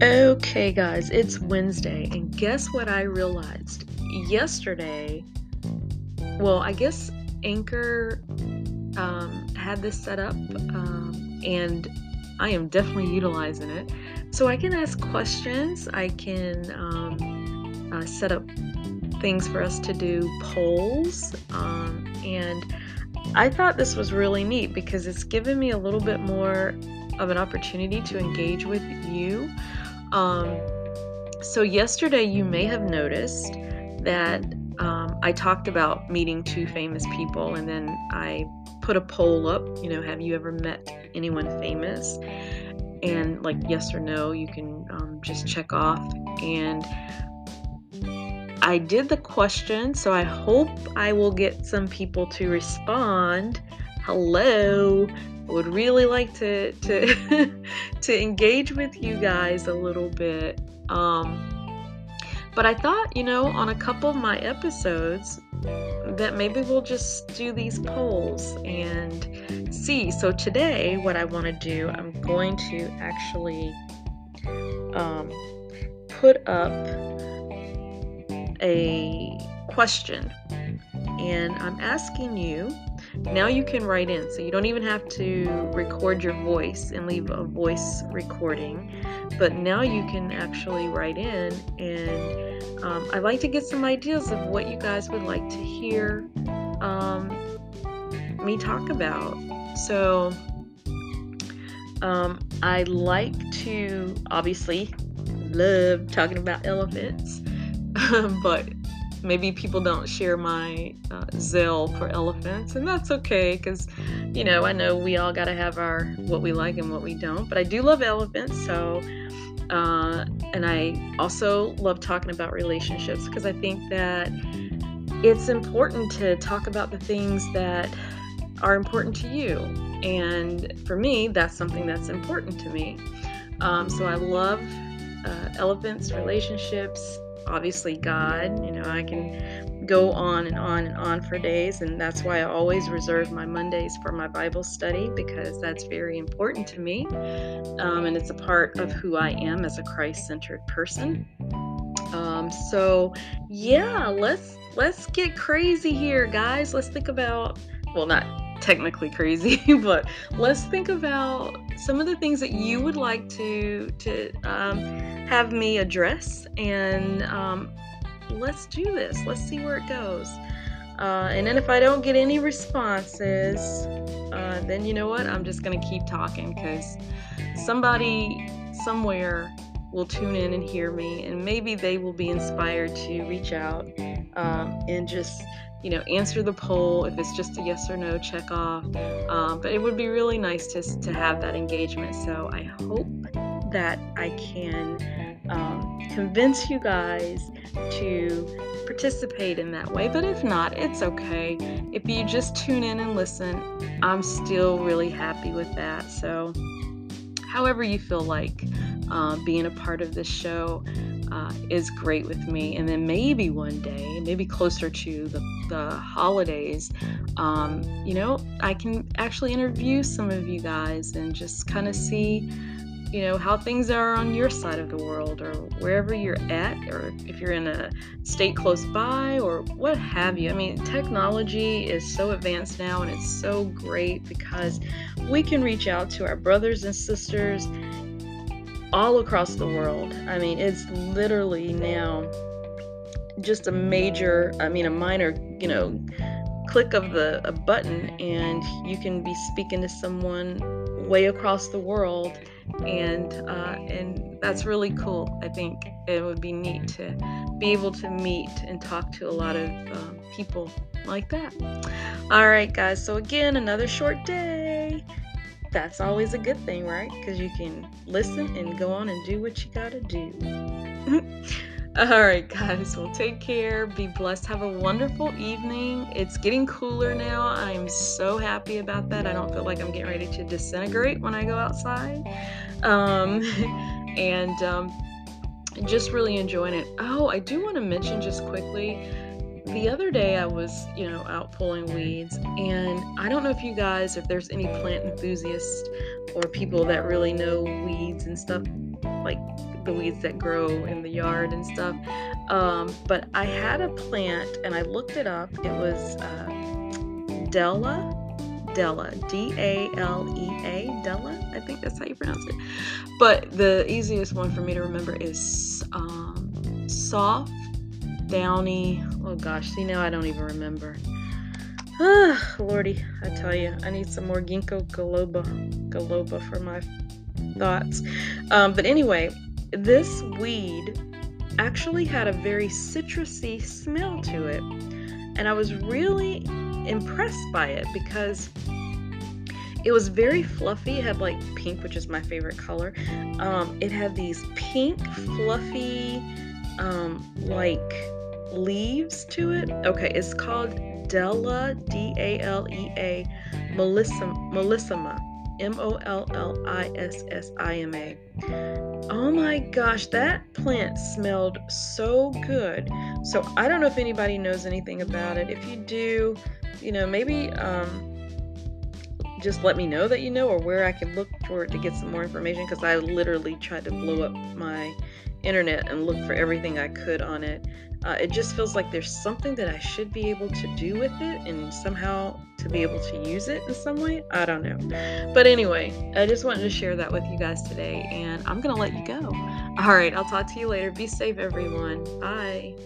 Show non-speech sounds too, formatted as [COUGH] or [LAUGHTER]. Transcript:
Okay, guys, it's Wednesday, and guess what I realized? Yesterday, well, I guess Anchor um, had this set up, um, and I am definitely utilizing it. So I can ask questions, I can um, uh, set up things for us to do polls, um, and I thought this was really neat because it's given me a little bit more of an opportunity to engage with you. Um, so, yesterday, you may have noticed that um, I talked about meeting two famous people, and then I put a poll up. You know, have you ever met anyone famous? And, like, yes or no, you can um, just check off. And I did the question, so I hope I will get some people to respond. Hello, would really like to to [LAUGHS] to engage with you guys a little bit. Um, but I thought, you know, on a couple of my episodes, that maybe we'll just do these polls and see. So today, what I want to do, I'm going to actually um, put up a question, and I'm asking you now you can write in, so you don't even have to record your voice and leave a voice recording. But now you can actually write in, and um, I'd like to get some ideas of what you guys would like to hear um, me talk about. So um, I like to obviously love talking about elephants, [LAUGHS] but maybe people don't share my uh, zeal for elephants, and that's okay because, you know, I know we all got to have our what we like and what we don't. But I do love elephants, so uh, and I also love talking about relationships because I think that it's important to talk about the things that are important to you. And for me, that's something that's important to me. Um, so I love uh, elephants, relationships, obviously God. You know, I can go on and on and on for days, and that's why I always reserve my Mondays for my Bible study because that's very important to me, um, and it's a part of who I am as a Christ-centered person. Um, so yeah, let's let's get crazy here, guys. Let's think about well, not technically crazy, [LAUGHS] but let's think about some of the things that you would like to to um, have me address, and um, let's do this. Let's see where it goes. Uh, and then if I don't get any responses, uh, then you know what? I'm just gonna keep talking because somebody somewhere will tune in and hear me, and maybe they will be inspired to reach out um, and just you know, answer the poll. If it's just a yes or no, check off. Um, but it would be really nice to, to have that engagement. So I hope that I can um, convince you guys to participate in that way. But if not, it's okay. If you just tune in and listen, I'm still really happy with that. So, however you feel like uh, being a part of this show, uh, is great with me. And then maybe one day, maybe closer to the, the holidays, um, you know, I can actually interview some of you guys and just kind of see, you know, how things are on your side of the world or wherever you're at, or if you're in a state close by or what have you. I mean, technology is so advanced now and it's so great because we can reach out to our brothers and sisters all across the world. I mean, it's literally now just a major, I mean, a minor, you know, click of the a button, and you can be speaking to someone way across the world, and uh, and that's really cool. I think it would be neat to be able to meet and talk to a lot of um, people like that. All right, guys. So again, another short day that's always a good thing, right? Because you can listen and go on and do what you gotta do. [LAUGHS] All right, guys. Well, take care. Be blessed. Have a wonderful evening. It's getting cooler now. I'm so happy about that. I don't feel like I'm getting ready to disintegrate when I go outside. Um, [LAUGHS] and um, just really enjoying it. Oh, I do want to mention just quickly the other day I was, you know, out pulling weeds, and I don't know if you guys, if there's any plant enthusiasts or people that really know weeds and stuff, like the weeds that grow in the yard and stuff. Um, but I had a plant and I looked it up. It was uh, Della, Della, D A L E A, Della. I think that's how you pronounce it. But the easiest one for me to remember is um, soft, downy. Oh gosh, see now I don't even remember. Ah, Lordy, I tell you, I need some more ginkgo biloba, biloba for my thoughts. Um, but anyway, this weed actually had a very citrusy smell to it. And I was really impressed by it because it was very fluffy. It had like pink, which is my favorite color. Um, it had these pink, fluffy, um, like leaves to it. Okay, it's called Della, D A L E A, Mollissima, M O L L I S S I M A. Oh my gosh, that plant smelled so good. So I don't know if anybody knows anything about it. If you do, you know, maybe um, just let me know that you know or where I can look for it to get some more information because I literally tried to blow up my internet and look for everything I could on it. Uh, it just feels like there's something that I should be able to do with it and somehow to be able to use it in some way. I don't know. But anyway, I just wanted to share that with you guys today and I'm going to let you go. All right, I'll talk to you later. Be safe, everyone. Bye.